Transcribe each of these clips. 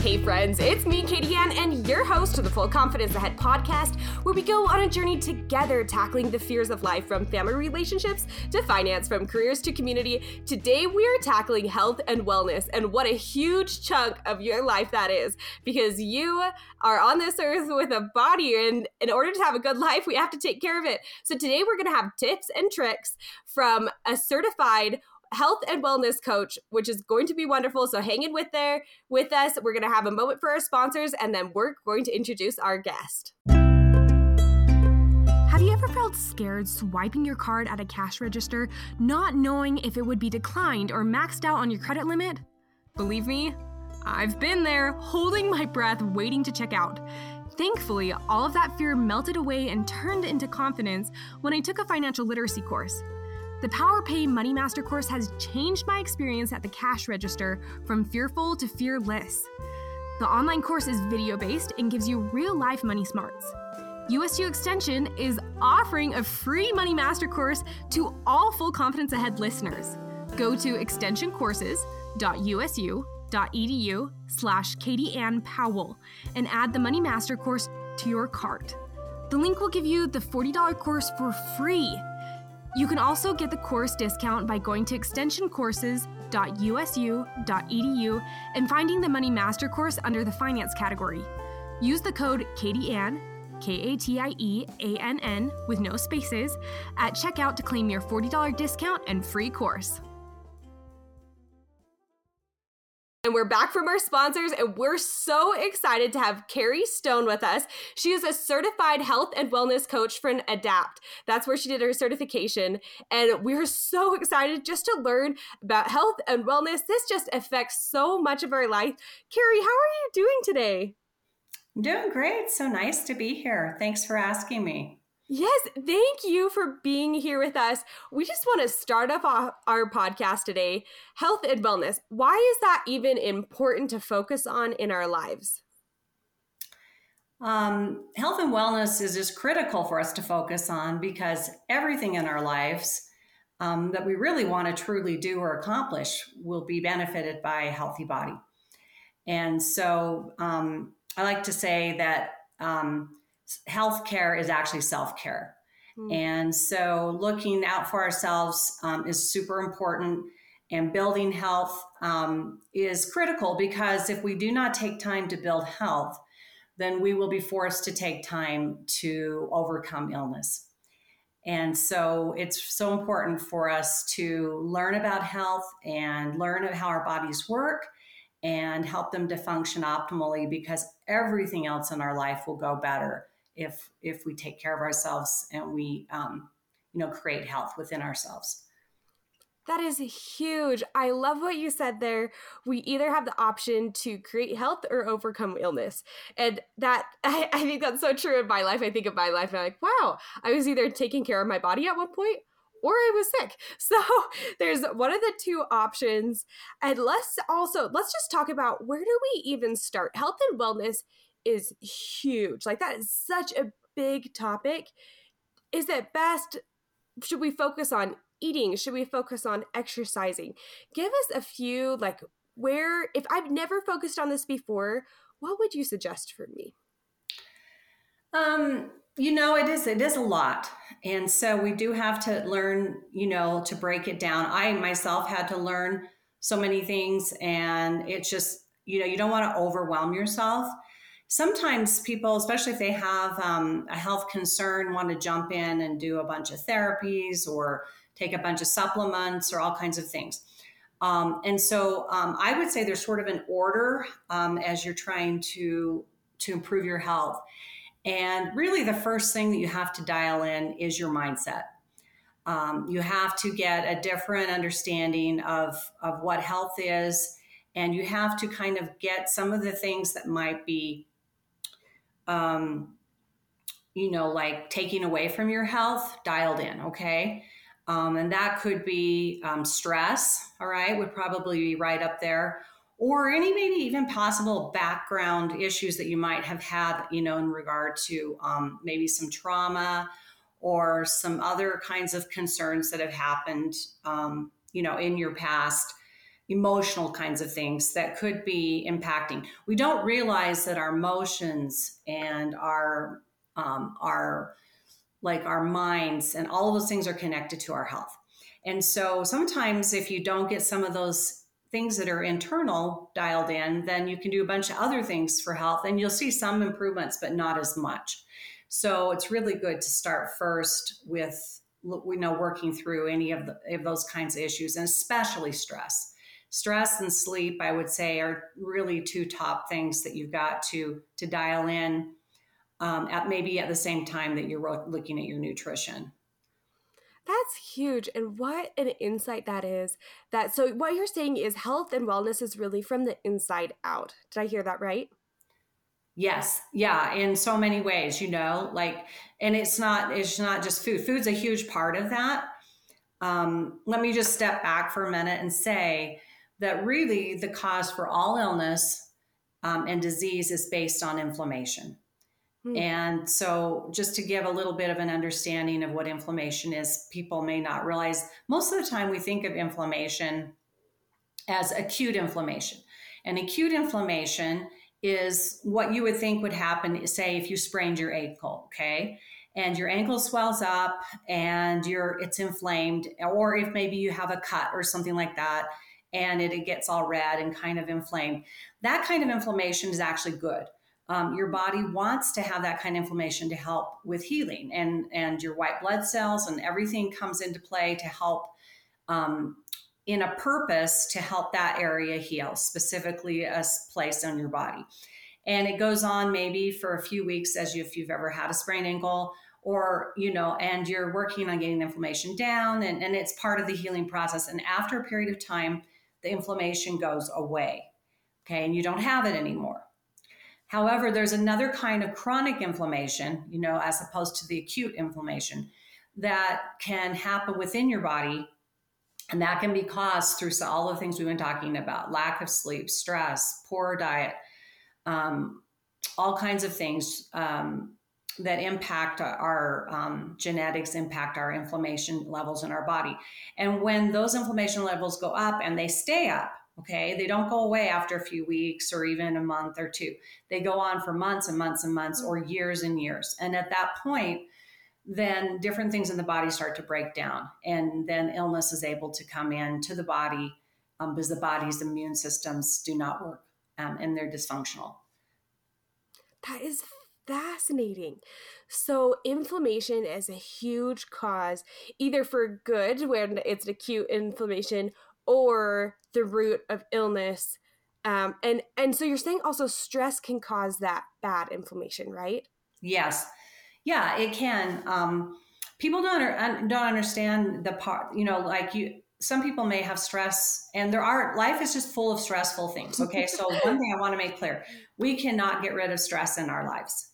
Hey, friends, it's me, Katie Ann, and your host of the Full Confidence Ahead podcast, where we go on a journey together tackling the fears of life from family relationships to finance, from careers to community. Today, we are tackling health and wellness, and what a huge chunk of your life that is, because you are on this earth with a body, and in order to have a good life, we have to take care of it. So, today, we're going to have tips and tricks from a certified health and wellness coach, which is going to be wonderful. So hang in with there with us. We're going to have a moment for our sponsors, and then we're going to introduce our guest. Have you ever felt scared swiping your card at a cash register, not knowing if it would be declined or maxed out on your credit limit? Believe me, I've been there, holding my breath, waiting to check out. Thankfully, all of that fear melted away and turned into confidence when I took a financial literacy course. The PowerPay Money Master course has changed my experience at the cash register from fearful to fearless. The online course is video based and gives you real life money smarts. USU Extension is offering a free Money Master course to all Full Confidence Ahead listeners. Go to extensioncourses.usu.edu slash Katie Ann Powell and add the Money Master course to your cart. The link will give you the $40 course for free. You can also get the course discount by going to extensioncourses.usu.edu and finding the Money Master course under the Finance category. Use the code KatieAnn, K A T I E A N N, with no spaces, at checkout to claim your $40 discount and free course. And we're back from our sponsors, and we're so excited to have Kerrie Stone with us. She is a certified health and wellness coach for Adapt. That's where she did her certification. And we're so excited just to learn about health and wellness. This just affects so much of our life. Kerrie, how are you doing today? I'm doing great. So nice to be here. Thanks for asking me. Yes, thank you for being here with us. We just want to start off our podcast today health and wellness. Why is that even important to focus on in our lives? Um, health and wellness is just critical for us to focus on because everything in our lives um, that we really want to truly do or accomplish will be benefited by a healthy body. And so um, I like to say that um, healthcare is actually self care. Mm. And so looking out for ourselves um, is super important. And building health um, is critical because if we do not take time to build health, then we will be forced to take time to overcome illness. And so it's so important for us to learn about health and learn how our bodies work and help them to function optimally because everything else in our life will go better if if we take care of ourselves and we um, you know create health within ourselves that is huge. I love what you said there. We either have the option to create health or overcome illness. And that, I, I, think that's so true in my life. I think of my life and I'm like, wow, I was either taking care of my body at one point or I was sick. So there's one of the two options. And let's also, let's just talk about where do we even start? Health and wellness is huge. Like that is such a big topic. Is it best should we focus on eating? Should we focus on exercising? Give us a few like where if I've never focused on this before, what would you suggest for me? Um, you know, it is it is a lot. And so we do have to learn, you know, to break it down. I myself had to learn so many things and it's just, you know, you don't want to overwhelm yourself sometimes people, especially if they have um, a health concern, want to jump in and do a bunch of therapies or take a bunch of supplements or all kinds of things. Um, and so um, I would say there's sort of an order um, as you're trying to to improve your health. And really, the first thing that you have to dial in is your mindset. Um, you have to get a different understanding of of what health is, and you have to kind of get some of the things that might be um, you know, like taking away from your health, dialed in, okay? Um, and that could be um, stress, all right, would probably be right up there. Or any maybe even possible background issues that you might have had, you know, in regard to um, maybe some trauma or some other kinds of concerns that have happened, um, you know, in your past emotional kinds of things that could be impacting. We don't realize that our emotions and our um, our like our minds and all of those things are connected to our health. And so sometimes if you don't get some of those things that are internal dialed in, then you can do a bunch of other things for health and you'll see some improvements, but not as much. So it's really good to start first with we know working through any of, the, of those kinds of issues and especially stress stress and sleep i would say are really two top things that you've got to to dial in um, at maybe at the same time that you're looking at your nutrition that's huge. And what an insight that is. That so what you're saying is health and wellness is really from the inside out. Did I hear that right? Yes. Yeah, in so many ways, you know, like and it's not it's not just food. Food's a huge part of that. Um, let me just step back for a minute and say that really the cause for all illness um, and disease is based on inflammation. Hmm. And so, just to give a little bit of an understanding of what inflammation is, people may not realize most of the time we think of inflammation as acute inflammation. And acute inflammation is what you would think would happen, say, if you sprained your ankle, okay? And your ankle swells up and you're it's inflamed, or if maybe you have a cut or something like that, and it, it gets all red and kind of inflamed. That kind of inflammation is actually good. Um, your body wants to have that kind of inflammation to help with healing and and your white blood cells and everything comes into play to help um, in a purpose to help that area heal specifically a place on your body. And it goes on maybe for a few weeks as you, if you've ever had a sprained ankle or you know and you're working on getting inflammation down and, and it's part of the healing process. And after a period of time the inflammation goes away okay and you don't have it anymore However, there's another kind of chronic inflammation, you know, as opposed to the acute inflammation that can happen within your body. And that can be caused through all the things we've been talking about lack of sleep, stress, poor diet, um, all kinds of things um, that impact our um, genetics, impact our inflammation levels in our body. And when those inflammation levels go up and they stay up, Okay. They don't go away after a few weeks or even a month or two. They go on for months and months and months or years and years. And at that point, then different things in the body start to break down. And then illness is able to come in to the body um, because the body's immune systems do not work um, and they're dysfunctional. That is fascinating. So, inflammation is a huge cause, either for good when it's an acute inflammation or the root of illness um, and and so you're saying also stress can cause that bad inflammation right? Yes. Yeah it can. Um, people don't don't understand the part you know like you some people may have stress and there are life is just full of stressful things okay? So one thing i want to make clear we cannot get rid of stress in our lives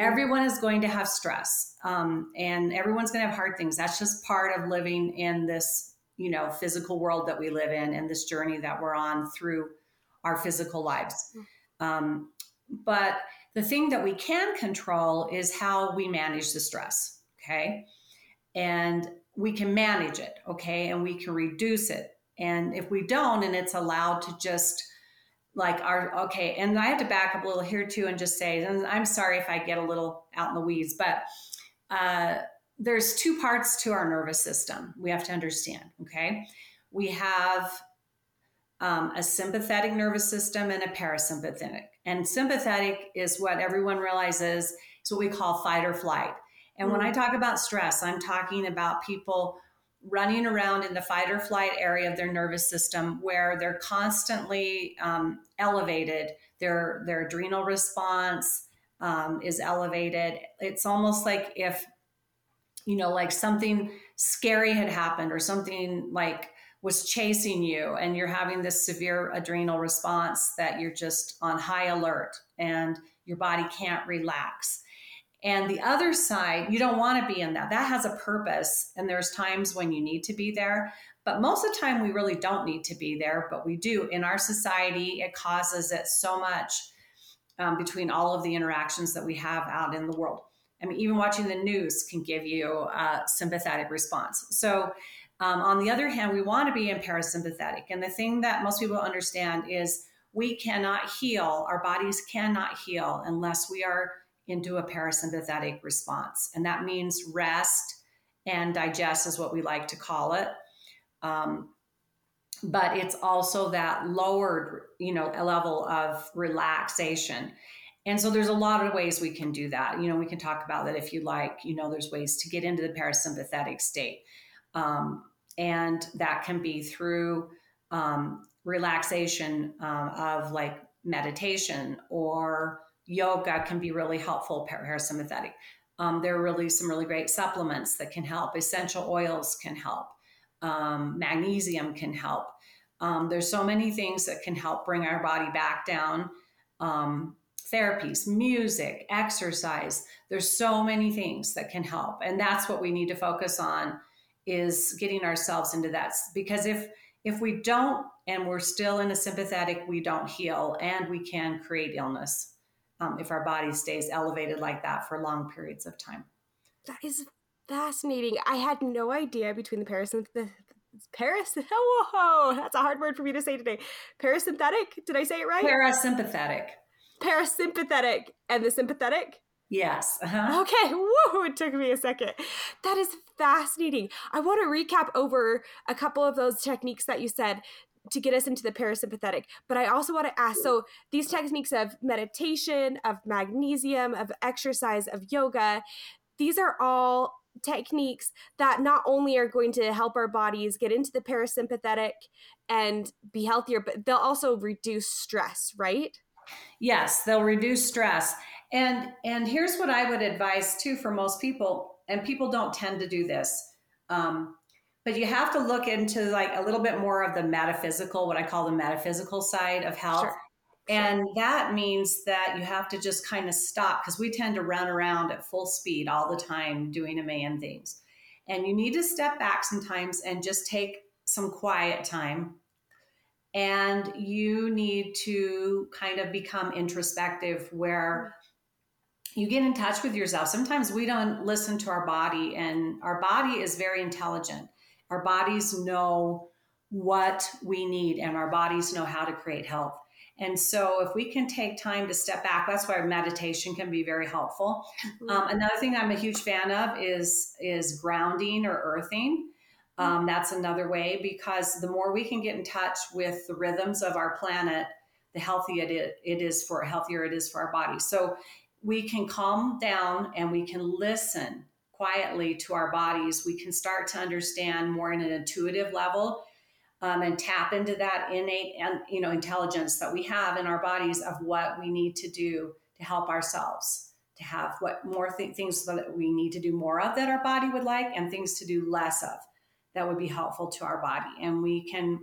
everyone is going to have stress um, and everyone's going to have hard things. That's just part of living in this you know physical world that we live in and this journey that we're on through our physical lives. Um, but the thing that we can control is how we manage the stress okay? And we can manage it okay? And we can reduce it. And if we don't and it's allowed to just like our okay and i have to back up a little here too and just say and i'm sorry if i get a little out in the weeds but uh, there's two parts to our nervous system we have to understand okay we have um, a sympathetic nervous system and a parasympathetic and sympathetic is what everyone realizes is what we call fight or flight and mm-hmm. when i mm. talk about stress i'm talking about people running around in the fight or flight area of their nervous system where they're constantly um, elevated their their adrenal response um, is elevated it's almost like if you know, like something scary had happened or something like was chasing you and you're having this severe adrenal response that you're just on high alert and your body can't relax. And the other side, you don't want to be in that. That has a purpose. And there's times when you need to be there. But most of the time, we really don't need to be there, but we do. In our society, it causes it so much um, between all of the interactions that we have out in the world. I mean, even watching the news can give you a sympathetic response. So, Um, on the other hand, we want to be in parasympathetic. And the thing that most people understand is we cannot heal, our bodies cannot heal unless we are into a parasympathetic response. And that means rest and digest, is what we like to call it. Um, but it's also that lowered, you know, a level of relaxation. And so there's a lot of ways we can do that. You know, we can talk about that if you like. You know, there's ways to get into the parasympathetic state. Um, and that can be through um, relaxation um, of like meditation or yoga can be really helpful parasympathetic. Um, there are really some really great supplements that can help. Essential oils can help. Um, magnesium can help. Um, there's so many things that can help bring our body back down. Um, therapies, music, exercise. There's so many things that can help, and that's what we need to focus on is getting ourselves into that. Because if if we don't, and we're still in a sympathetic, we don't heal, and we can create illness um, if our body stays elevated like that for long periods of time. That is fascinating. I had no idea between the parasympathetic. Paras, whoa, that's a hard word for me to say today. Parasympathetic, did I say it right? Parasympathetic. Parasympathetic and the sympathetic. Yes. Uh-huh. Okay. Woo! It took me a second. That is fascinating. I want to recap over a couple of those techniques that you said to get us into the parasympathetic. But I also want to ask so these techniques of meditation, of magnesium, of exercise, of yoga, these are all techniques that not only are going to help our bodies get into the parasympathetic and be healthier, but they'll also reduce stress, right? Yes, they'll reduce stress. And and here's what I would advise too for most people, and people don't tend to do this. Um, but you have to look into like a little bit more of the metaphysical, what I call the metaphysical side of health. Sure. And that means that you have to just kind of stop because we tend to run around at full speed all the time doing a million things. And you need to step back sometimes and just take some quiet time and you need to kind of become introspective where you get in touch with yourself. Sometimes we don't listen to our body, and our body is very intelligent. Our bodies know what we need, and our bodies know how to create health. And so, if we can take time to step back, that's why meditation can be very helpful. Mm-hmm. Um, another thing I'm a huge fan of is is grounding or earthing. Um, that's another way because the more we can get in touch with the rhythms of our planet, the healthier it is for healthier it is for our body. So we can calm down and we can listen quietly to our bodies. We can start to understand more in an intuitive level um, and tap into that innate and you know intelligence that we have in our bodies of what we need to do to help ourselves to have what more th- things that we need to do more of that our body would like and things to do less of that would be helpful to our body. And we can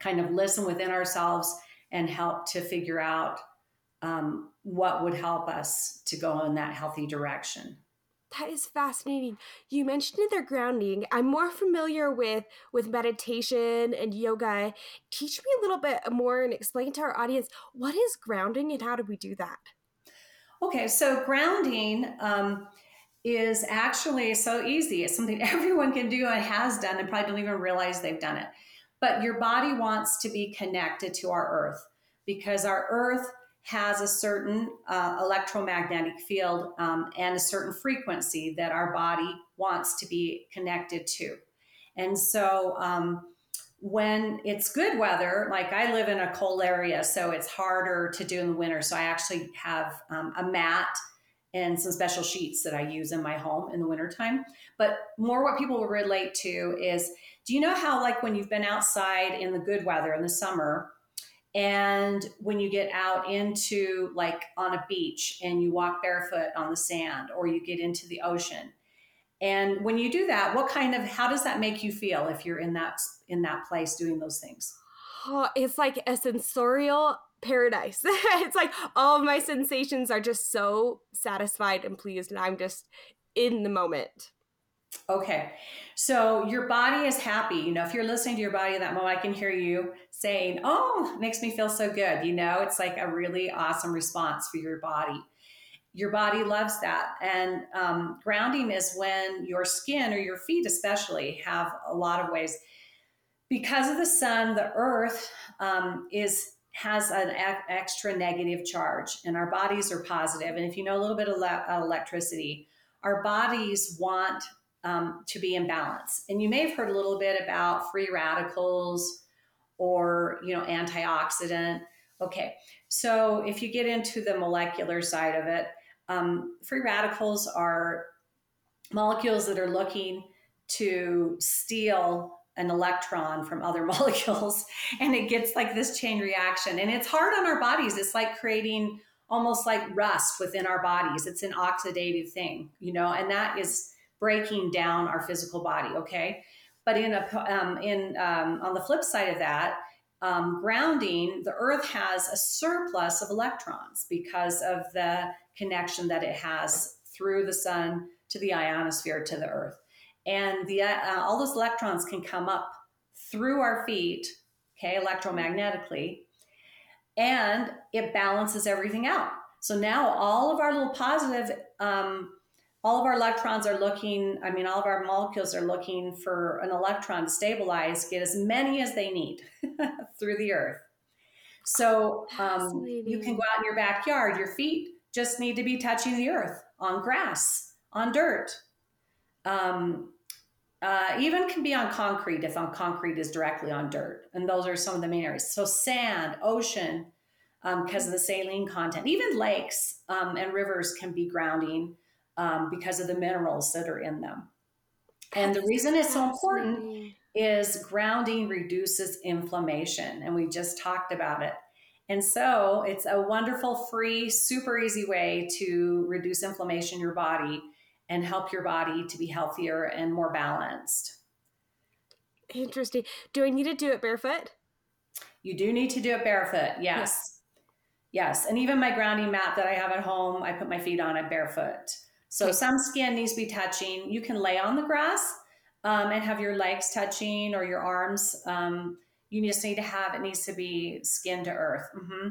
kind of listen within ourselves and help to figure out um, what would help us to go in that healthy direction. That is fascinating. You mentioned their grounding. I'm more familiar with with meditation and yoga. Teach me a little bit more and explain to our audience what is grounding and how do we do that? Okay, so grounding um, is actually so easy. It's something everyone can do and has done and probably don't even realize they've done it. But your body wants to be connected to our earth because our earth has a certain uh, electromagnetic field um, and a certain frequency that our body wants to be connected to. And so um, when it's good weather, like I live in a cold area, so it's harder to do in the winter. So I actually have um, a mat and some special sheets that I use in my home in the wintertime. But more what people will relate to is do you know how, like, when you've been outside in the good weather in the summer, and when you get out into like on a beach and you walk barefoot on the sand or you get into the ocean and when you do that what kind of how does that make you feel if you're in that in that place doing those things oh, it's like a sensorial paradise. it's like all my sensations are just so satisfied and pleased, and I'm just in the moment. Okay. So your body is happy. You know, if you're listening to your body in that moment, I can hear you saying, Oh, makes me feel so good. You know, it's like a really awesome response for your body. your body loves that. And um, grounding is when your skin or your feet, especially, have a lot of ways. Because of the sun, the earth um, is has an extra negative charge, and our bodies are positive. And if you know a little bit about electricity, our bodies want um, to be in balance. And you may have heard a little bit about free radicals or you know antioxidant. Okay, so if you get into the molecular side of it, um, free radicals are molecules that are looking to steal an electron from other molecules and it gets like this chain reaction and it's hard on our bodies it's like creating almost like rust within our bodies it's an oxidative thing you know and that is breaking down our physical body okay? But in a um, in um, on the flip side of that um, grounding the earth has a surplus of electrons because of the connection that it has through the sun to the ionosphere to the earth. And the uh, all those electrons can come up through our feet okay electromagnetically and it balances everything out. So now all of our little positive um, all of our electrons are looking i mean all of our molecules are looking for an electron to stabilize get as many as they need through the earth so um, you can go out in your backyard your feet just need to be touching the earth on grass on dirt um, uh, even can be on concrete if on concrete is directly on dirt. And those are some of the main areas. So sand, ocean, because um, of the saline content. Even lakes um, and rivers can be grounding um, because of the minerals that are in them. And the reason it's so important is grounding reduces inflammation. And we just talked about it. And so it's a wonderful, free, super easy way to reduce inflammation in your body and help your body to be healthier and more balanced. Interesting. Do I need to do it barefoot? You do need to do it barefoot. Yes. Yes. yes. And even my grounding mat that I have at home, I put my feet on it barefoot. So some skin needs to be touching. You can lay on the grass um, and have your legs touching or your arms. Um, you just need to have it needs to be skin to earth. Mm-hmm.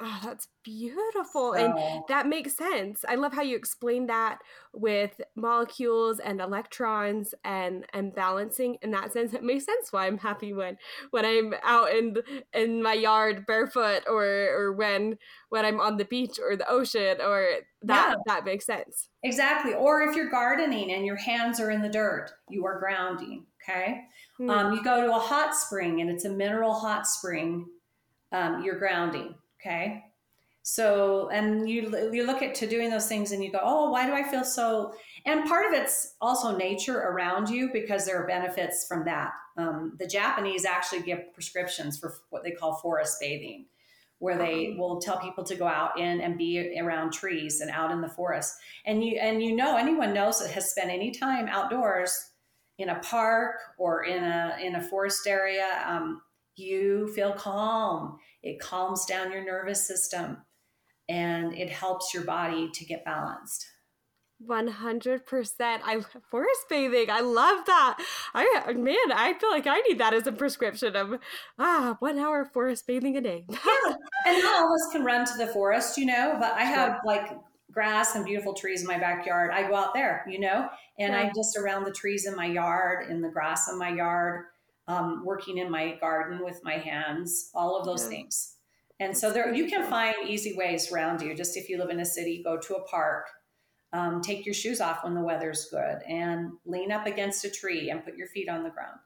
Oh, that's beautiful. So, and that makes sense. I love how you explain that with molecules and electrons and and balancing in that sense. It makes sense why I'm happy when when I'm out in in my yard barefoot or or when when I'm on the beach or the ocean or that yeah. that makes sense. Exactly. Or if you're gardening and your hands are in the dirt, you are grounding. Okay. Mm. Um, you go to a hot spring and it's a mineral hot spring, um, you're grounding Okay. So, and you you look at to doing those things and you go, oh, why do I feel so? And part of it's also nature around you because there are benefits from that. Um, the Japanese actually give prescriptions for what they call forest bathing, where they uh-huh. will tell people to go out in and be around trees and out in the forest. And you and you know anyone knows that has spent any time outdoors in a park or in a in a forest area. Um, you feel calm. It calms down your nervous system and it helps your body to get balanced. 100%. I forest bathing. I love that. I man, I feel like I need that as a prescription of ah, 1 hour forest bathing a day. yeah. And not all of us can run to the forest, you know, but I have like grass and beautiful trees in my backyard. I go out there, you know, and yeah. I'm just around the trees in my yard, in the grass in my yard um, working in my garden with my hands, all of those yeah. things. And That's so there, you can find easy ways around you. Just if you live in a city, go to a park, um, take your shoes off when the weather's good, and lean up against a tree and put your feet on the ground.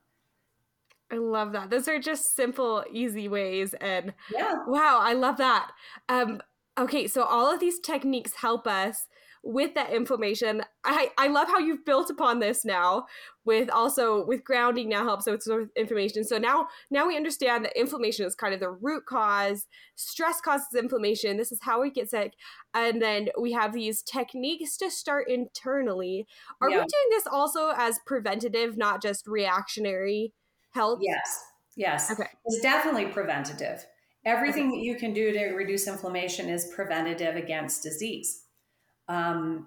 I love that. Those are just simple, easy ways. And yeah. wow, I love that. Um, okay, so all of these techniques help us with that inflammation. I, I love how you've built upon this now with also with grounding now helps with sort of inflammation. So now now we understand that inflammation is kind of the root cause. Stress causes inflammation. This is how we get sick. And then we have these techniques to start internally. Are yeah. we doing this also as preventative, not just reactionary health? Yes. Yes. Okay. It's definitely preventative. Everything okay. that you can do to reduce inflammation is preventative against disease. Um,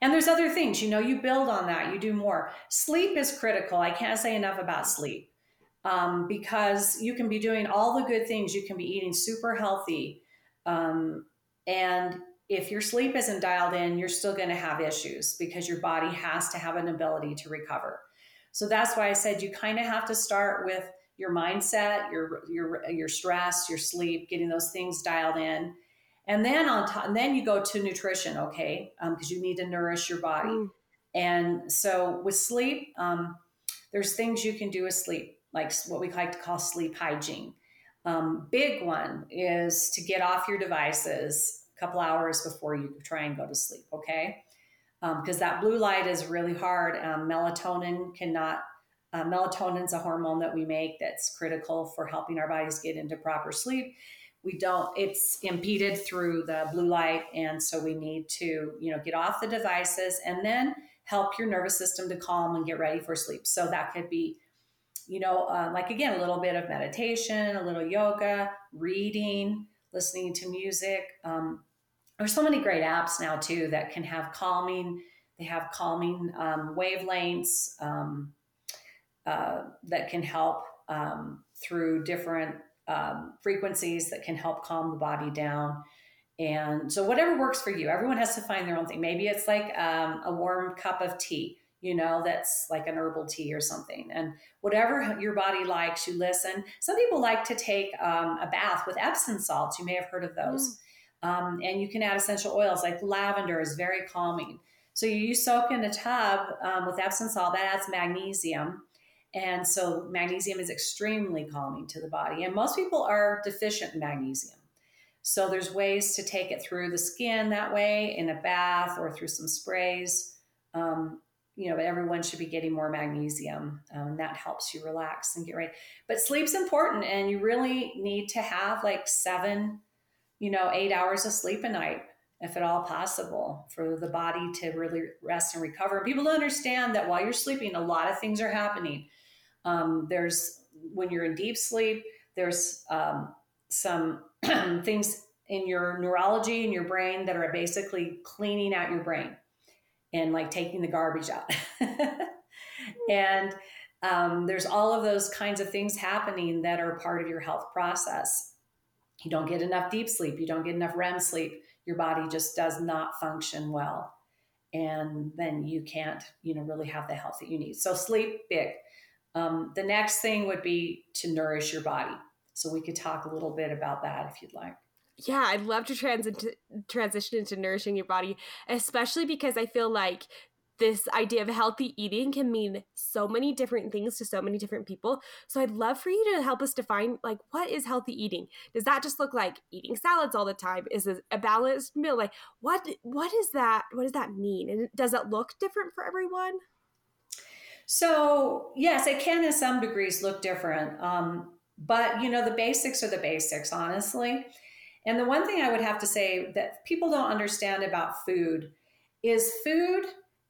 and there's other things, you know, you build on that, you do more. Sleep is critical. I can't say enough about sleep um, because you can be doing all the good things. You can be eating super healthy. Um, and if your sleep isn't dialed in, you're still going to have issues because your body has to have an ability to recover. So that's why I said you kind of have to start with your mindset, your your your stress, your sleep, getting those things dialed in, and then on top, and then you go to nutrition, okay? Because um, you need to nourish your body. Mm. And so with sleep, um, there's things you can do with sleep, like what we like to call sleep hygiene. Um, big one is to get off your devices a couple hours before you try and go to sleep, okay? Because um, that blue light is really hard. Um, melatonin cannot, uh, melatonin is a hormone that we make that's critical for helping our bodies get into proper sleep. We don't, it's impeded through the blue light. And so we need to, you know, get off the devices and then help your nervous system to calm and get ready for sleep. So that could be you know, uh, like again, a little bit of meditation, a little yoga, reading, listening to music. Um, there's so many great apps now too that can have calming. They have calming um, wavelengths um, uh, that can help um, through different um, frequencies that can help calm the body down. And so, whatever works for you, everyone has to find their own thing. Maybe it's like um, a warm cup of tea you know, that's like an herbal tea or something. And whatever your body likes, you listen. Some people like to take um, a bath with Epsom salts. You may have heard of those. Mm. Um, and you can add essential oils like lavender is very calming. So you soak in a tub um, with Epsom salt, that adds magnesium. And so magnesium is extremely calming to the body. And most people are deficient in magnesium. So there's ways to take it through the skin that way in a bath or through some sprays. Um, you know, everyone should be getting more magnesium. Um, that helps you relax and get ready. But sleep's important, and you really need to have like seven, you know, eight hours of sleep a night, if at all possible, for the body to really rest and recover. People don't understand that while you're sleeping, a lot of things are happening. Um, there's when you're in deep sleep, there's um, some things in your neurology in your brain that are basically cleaning out your brain and like taking the garbage out. and um, there's all of those kinds of things happening that are part of your health process. You don't get enough deep sleep, you don't get enough REM sleep, your body just does not function well. And then you can't, you know, really have the health that you need. So sleep big. Um, the next thing would be to nourish your body. So we could talk a little bit about that if you'd like yeah, I'd love to trans- transition into nourishing your body, especially because I feel like this idea of healthy eating can mean so many different things to so many different people. So I'd love for you to help us define like what is healthy eating? Does that just look like eating salads all the time? Is it a balanced meal? Like what what is that? What does that mean? And does it look different for everyone? So yes, it can in some degrees look different. Um, but you know the basics are the basics, honestly. And the one thing I would have to say that people don't understand about food is food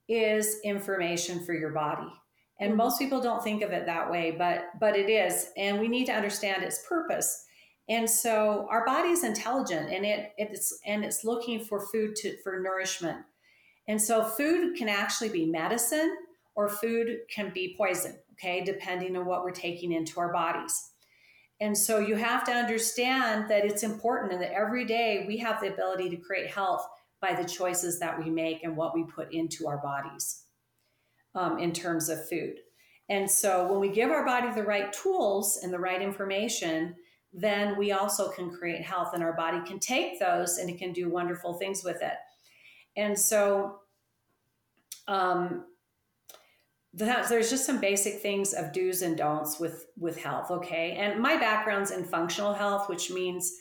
is information for your body. And mm-hmm. most people don't think of it that way, but but it is. And we need to understand its purpose. And so our body is intelligent and it it's and it's looking for food to for nourishment. And so food can actually be medicine or food can be poison, okay, depending on what we're taking into our bodies. And so you have to understand that it's important and that every day we have the ability to create health by the choices that we make and what we put into our bodies um, in terms of food. And so when we give our body the right tools and the right information, then we also can create health and our body can take those and it can do wonderful things with it. And so um, there's just some basic things of do's and don'ts with with health okay? And my background's in functional health which means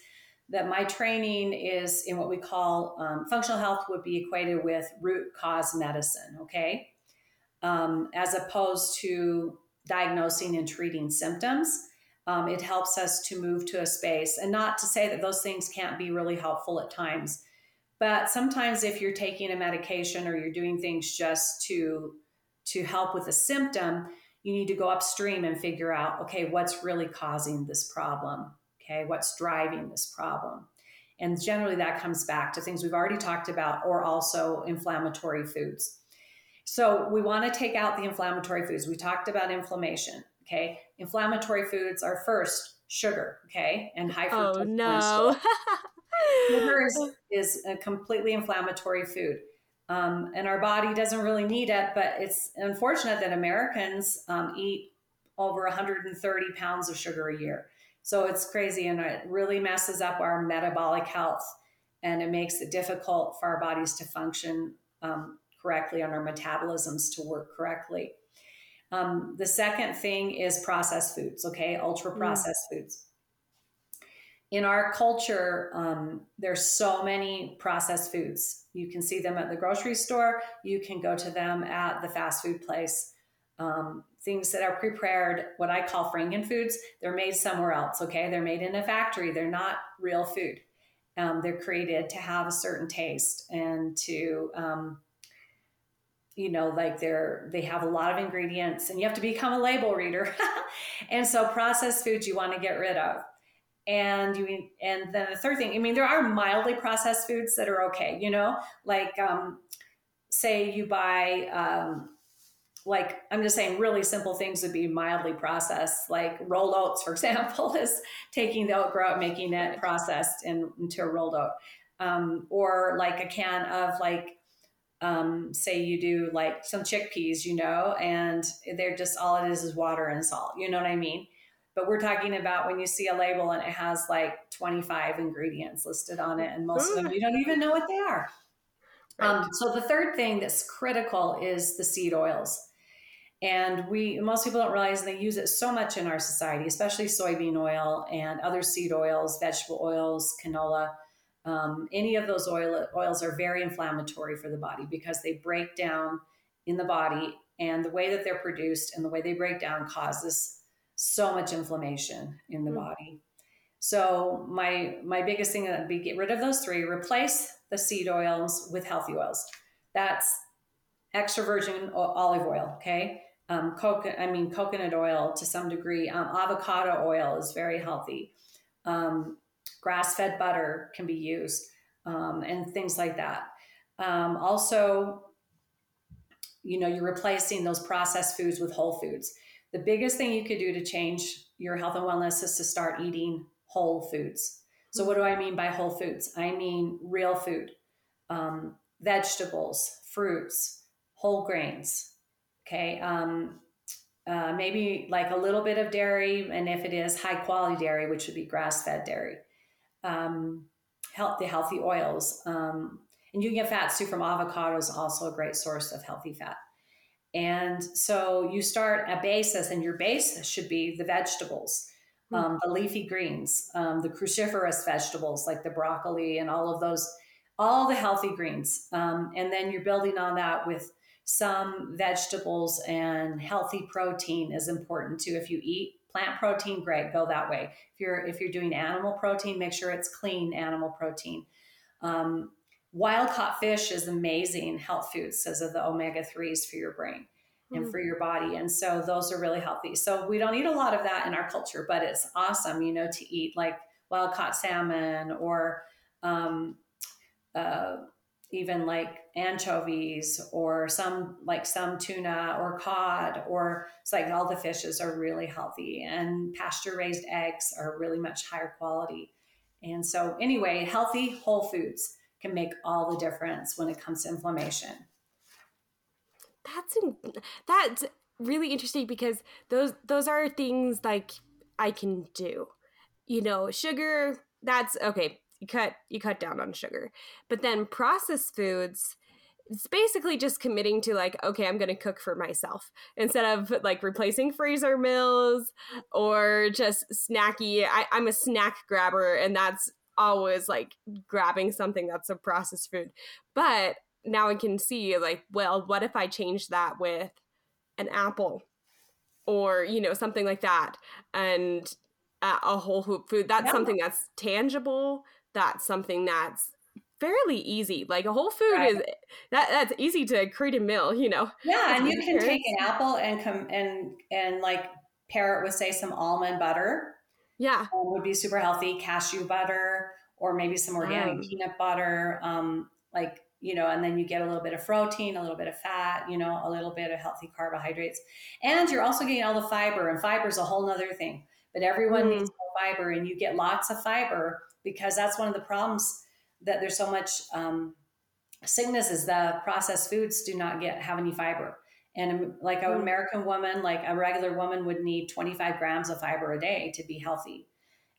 that my training is in what we call um, functional health would be equated with root cause medicine okay? Um, as opposed to diagnosing and treating symptoms um, it helps us to move to a space and not to say that those things can't be really helpful at times but sometimes if you're taking a medication or you're doing things just to to help with a symptom, you need to go upstream and figure out okay, what's really causing this problem? Okay, what's driving this problem? And generally, that comes back to things we've already talked about, or also inflammatory foods. So, we want to take out the inflammatory foods. We talked about inflammation. Okay, inflammatory foods are first sugar, okay, and high Oh fructose corn no. Sugar is, is a completely inflammatory food. Um, and our body doesn't really need it, but it's unfortunate that Americans um, eat over 130 pounds of sugar a year. So it's crazy and it really messes up our metabolic health and it makes it difficult for our bodies to function um, correctly and our metabolisms to work correctly. Um, the second thing is processed foods, okay? Ultra processed mm. foods in our culture, um, there's so many processed foods. You can see them at the grocery store. You can go to them at the fast food place. Um, things that are prepared, what I call Franken foods, they're made somewhere else. Okay, they're made in a factory. They're not real food. Um, they're created to have a certain taste and to, um, you know, like they're they have a lot of ingredients, and you have to become a label reader. and so, processed foods you want to get rid of and you and then the third thing i mean there are mildly processed foods that are okay you know? Like um, say you buy um, like i'm just saying really simple things would be mildly processed like rolled oats for example is taking the oat groat making it processed in, into a rolled oat um, or like a can of like um, say you do like some chickpeas you know and they're just all it is is water and salt you know what i mean but we're talking about when you see a label and it has like 25 ingredients listed on it, and most of them you don't even know what they are. Right. Um, so the third thing that's critical is the seed oils. And we most people don't realize they use it so much in our society, especially soybean oil and other seed oils, vegetable oils, canola. Um, any of those oil, oils are very inflammatory for the body because they break down in the body, and the way that they're produced and the way they break down causes so much inflammation in the mm. body. So my my biggest thing would be get rid of those three, replace the seed oils with healthy oils. That's extra virgin olive oil, okay? Um, coconut, I mean coconut oil to some degree. Um, avocado oil is very healthy. Um, grass-fed butter can be used, um, and things like that. Um, also, you know, you're replacing those processed foods with whole foods the biggest thing you could do to change your health and wellness is to start eating whole foods. So, what do I mean by whole foods? I mean real food, um, vegetables, fruits, whole grains. Okay. Um, uh, maybe like a little bit of dairy, and if it is high quality dairy, which would be grass fed dairy, um, healthy, healthy oils. Um, and you can get fats too from avocados, also a great source of healthy fat. And so you start a basis, and your basis should be the vegetables, mm-hmm. um, the leafy greens, um, the cruciferous vegetables like the broccoli and all of those, all the healthy greens. Um, and then you're building on that with some vegetables and healthy protein is important too. If you eat plant protein, great, go that way. If you're if you're doing animal protein, make sure it's clean animal protein. Um, wild caught fish is amazing health food says of the omega 3s for your brain and mm. for your body. And so those are really healthy. So we don't eat a lot of that in our culture but it's awesome you know to eat like wild caught salmon or um, uh, even like anchovies or some like some tuna or cod or it's like all the fishes are really healthy. And pasture raised eggs are really much higher quality. And so anyway healthy whole foods can make all the difference when it comes to inflammation. That's in, that's really interesting because those those are things like I can do. You know, sugar, that's okay. You cut you cut down on sugar. But then processed foods, it's basically just committing to like okay i'm going to cook for myself instead of like replacing freezer meals or just snacky I, i'm a snack grabber and that's always like grabbing something that's a processed food. But now I can see like, well, what if I change that with an apple or, you know, something like that and uh, a whole food. That's yeah. something that's tangible. That's something that's fairly easy. Like a whole food right. is that that's easy to create a meal, you know. Yeah, and you can take an apple and come and and like pair it with say some almond butter yeah. Um, would be super healthy. Cashew butter or maybe some organic um. peanut butter. Um, like, you know, and then you get a little bit of protein, a little bit of fat, you know, a little bit of healthy carbohydrates. And you're also getting all the fiber, and fiber is a whole nother thing. but everyone mm. needs fiber, and you get lots of fiber because that's one of the problems that there's so much um, sickness is the processed foods do not get have any fiber. And like an mm. American woman, like a regular woman would need 25 grams of fiber a day to be healthy.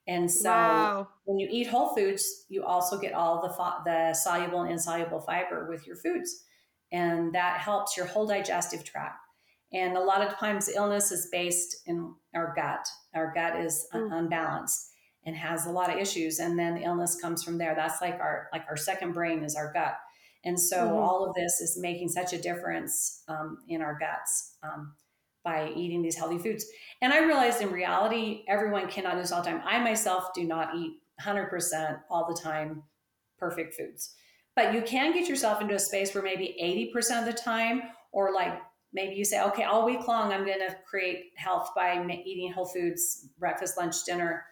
And so wow. when you eat whole foods, you also get all the the soluble and insoluble fiber with your foods. And that helps your whole digestive tract. And a lot of times illness is based in our gut. Our gut is mm. unbalanced and has a lot of issues and then the illness comes from there. That's like our like our second brain is our gut. And so mm-hmm. all of this is making such a difference um, in our guts um, by eating these healthy foods. And I realized in reality, everyone cannot do this all the time. I myself do not eat 100% all the time perfect foods. But you can get yourself into a space where maybe 80% of the time, or like maybe you say, okay, all week long, I'm going to create health by eating whole foods, breakfast, lunch, dinner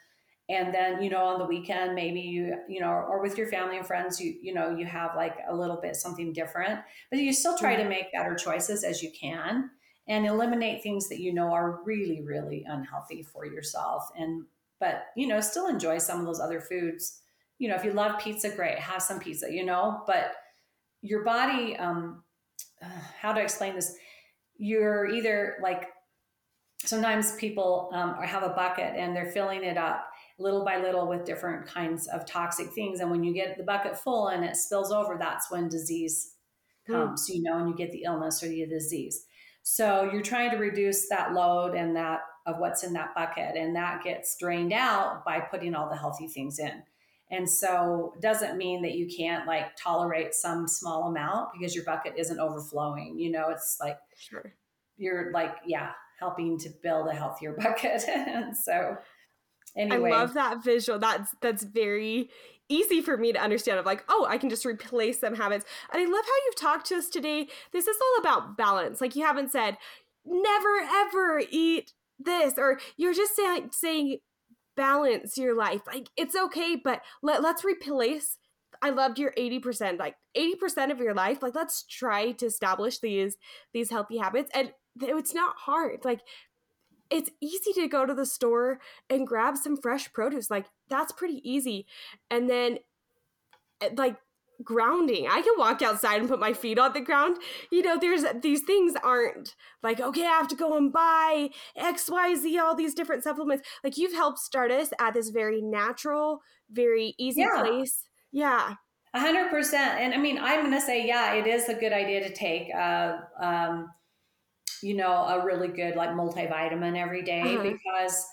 and then you know on the weekend maybe you you know or with your family and friends you you know you have like a little bit something different but you still try to mm-hmm. make better choices as you can and eliminate things that you know are really really unhealthy for yourself and but you know still enjoy some of those other foods you know if you love pizza great have some pizza you know but your body um how to explain this you're either like sometimes people um, have a bucket and they're filling it up little by little with different kinds of toxic things. And when you get the bucket full and it spills over, that's when disease hmm. comes, mm. you know, and you get the illness or the disease. So you're trying to reduce that load and that of what's in that bucket. And that gets drained out by putting all the healthy things in. And so it doesn't mean that you can't like tolerate some small amount because your bucket isn't overflowing. You know, it's like sure. you're like, yeah, helping to build a healthier bucket. and so Anyway. I love that visual. That's that's very easy for me to understand of like, oh, I can just replace some habits. And I love how you've talked to us today. This is all about balance. Like you haven't said, never ever eat this, or you're just saying saying balance your life. Like it's okay, but let, let's replace I loved your 80%, like 80% of your life. Like let's try to establish these these healthy habits. And it's not hard. Like it's easy to go to the store and grab some fresh produce. Like that's pretty easy. And then eh, like grounding. I can walk outside and put my feet on the ground. You know, there's these things aren't like, okay, I have to go and buy XYZ, all these different supplements. Like you've helped start us at this very natural, very easy yeah. place. Yeah. A hundred percent. And I mean, I'm going to say, yeah, it is a good idea to take, uh, um, you know, a really good like multivitamin every day uh-huh. because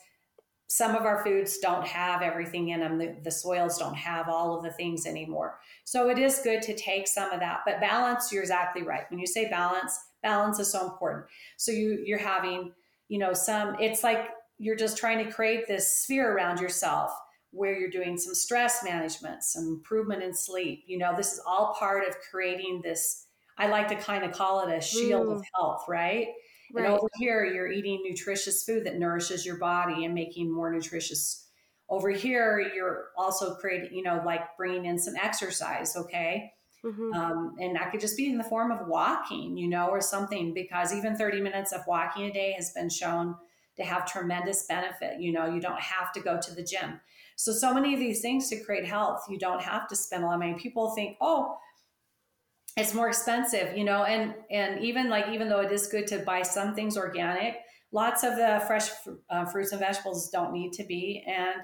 some of our foods don't have everything in them. The, the, soils don't have all of the things anymore. So it is good to take some of that, but balance, you're exactly right. When you say balance, balance is so important. So you, you're having, you know, some, it's like you're just trying to create this sphere around yourself where you're doing some stress management, some improvement in sleep. You know, this is all part of creating this I like to kind of call it a shield mm. of health, right? Right? And over here, you're eating nutritious food that nourishes your body and making more nutritious. Over here, you're also creating, you know, like bringing in some exercise, okay? Mm-hmm. Um, and that could just be in the form of walking, you know, or something, because even 30 minutes of walking a day has been shown to have tremendous benefit. You know, you don't have to go to the gym. So, so many of these things to create health, you don't have to spend a lot of money. People think, oh, it's more expensive you know and and even like even though it is good to buy some things organic lots of the fresh uh, fruits and vegetables don't need to be and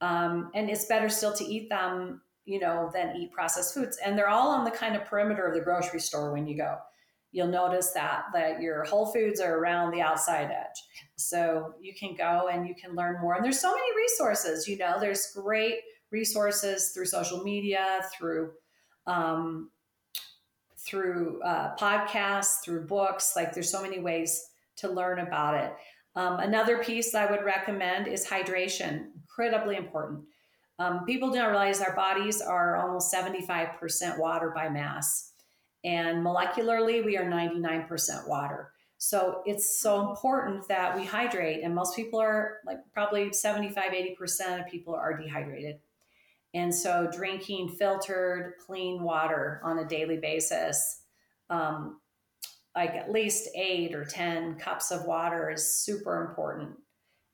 um, and it's better still to eat them you know than eat processed foods and they're all on the kind of perimeter of the grocery store when you go. You'll notice that that your whole foods are around the outside edge. So you can go and you can learn more and there's so many resources you know there's great resources through social media through um, through uh, podcasts, through books. Like there's so many ways to learn about it. Um, another piece I would recommend is hydration, incredibly important. Um, people don't realize our bodies are almost 75% water by mass, and molecularly, we are 99% water. So it's so important that we hydrate, and most people are like probably 75, 80% of people are dehydrated. And so, drinking filtered, clean water on a daily basis, um, like at least eight or 10 cups of water, is super important.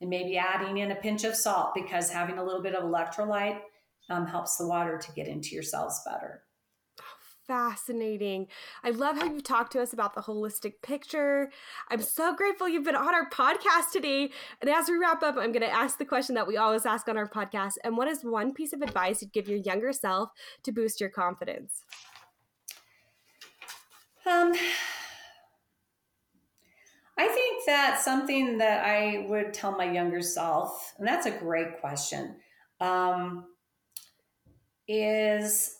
and maybe adding in a pinch of salt because having a little bit of electrolyte um, helps the water to get into your cells better fascinating. I love how you've talked to us about the holistic picture. I'm so grateful you've been on our podcast today. And as we wrap up, I'm going to ask the question that we always ask on our podcast. And what is one piece of advice you'd give your younger self to boost your confidence? Um, I think that something that I would tell my younger self, and that's a great question, um, is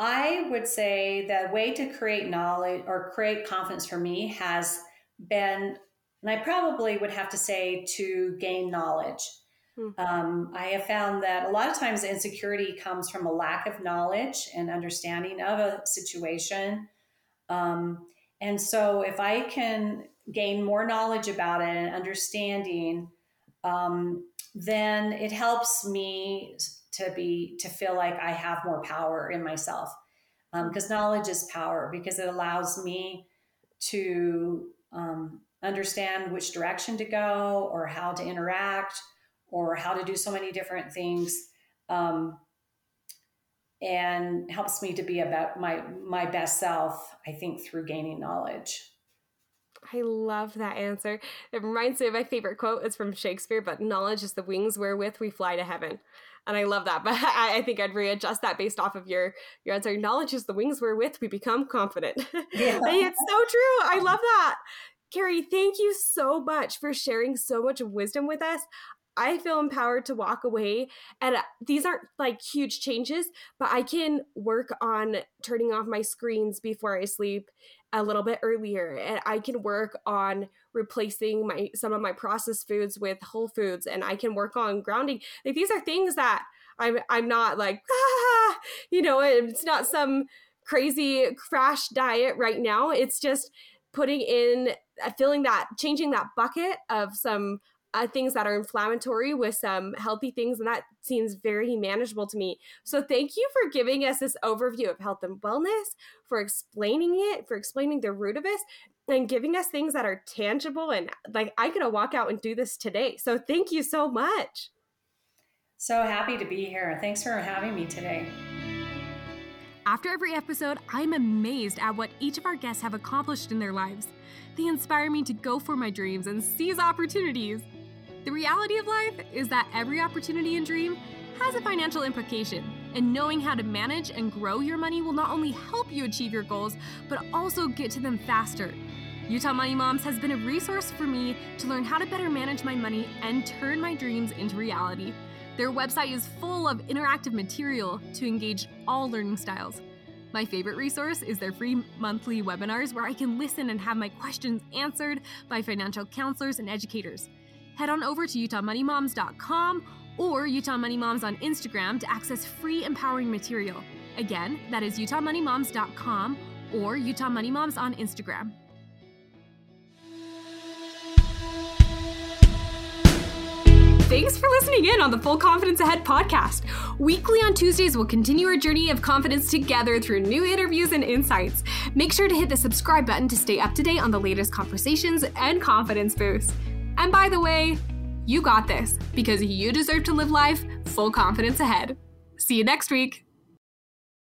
I would say the way to create knowledge or create confidence for me has been, and I probably would have to say to gain knowledge. Mm-hmm. Um, I have found that a lot of times insecurity comes from a lack of knowledge and understanding of a situation. Um, and so if I can gain more knowledge about it and understanding, um, then it helps me to be to feel like I have more power in myself. Because um, knowledge is power because it allows me to um, understand which direction to go or how to interact or how to do so many different things um, and helps me to be about my my best self i think through gaining knowledge I love that answer. It reminds me of my favorite quote. It's from Shakespeare, but knowledge is the wings wherewith we fly to heaven. And I love that. But I, I think I'd readjust that based off of your your answer. Knowledge is the wings wherewith we become confident. Yeah. it's so true. I love that. Kerrie, thank you so much for sharing so much wisdom with us. I feel empowered to walk away. And uh, these aren't like huge changes, but I can work on turning off my screens before I sleep a little bit earlier and I can work on replacing my some of my processed foods with whole foods and I can work on grounding. Like these are things that I'm I'm not like ah, you know, it's not some crazy crash diet right now. It's just putting in uh, filling that changing that bucket of some uh, things that are inflammatory with some healthy things, and that seems very manageable to me. So, thank you for giving us this overview of health and wellness, for explaining it, for explaining the root of it, and giving us things that are tangible. And like, I could walk out and do this today. So, thank you so much. So happy to be here. Thanks for having me today. After every episode, I'm amazed at what each of our guests have accomplished in their lives. They inspire me to go for my dreams and seize opportunities. The reality of life is that every opportunity and dream has a financial implication, and knowing how to manage and grow your money will not only help you achieve your goals, but also get to them faster. Utah Money Moms has been a resource for me to learn how to better manage my money and turn my dreams into reality. Their website is full of interactive material to engage all learning styles. My favorite resource is their free monthly webinars where I can listen and have my questions answered by financial counselors and educators head on over to utahmoneymoms.com or Utah Money Moms on Instagram to access free empowering material. Again, that is utahmoneymoms.com or Utah Money Moms on Instagram. Thanks for listening in on the Full Confidence Ahead podcast. Weekly on Tuesdays, we'll continue our journey of confidence together through new interviews and insights. Make sure to hit the subscribe button to stay up to date on the latest conversations and confidence boosts. And by the way, you got this because you deserve to live life full confidence ahead. See you next week.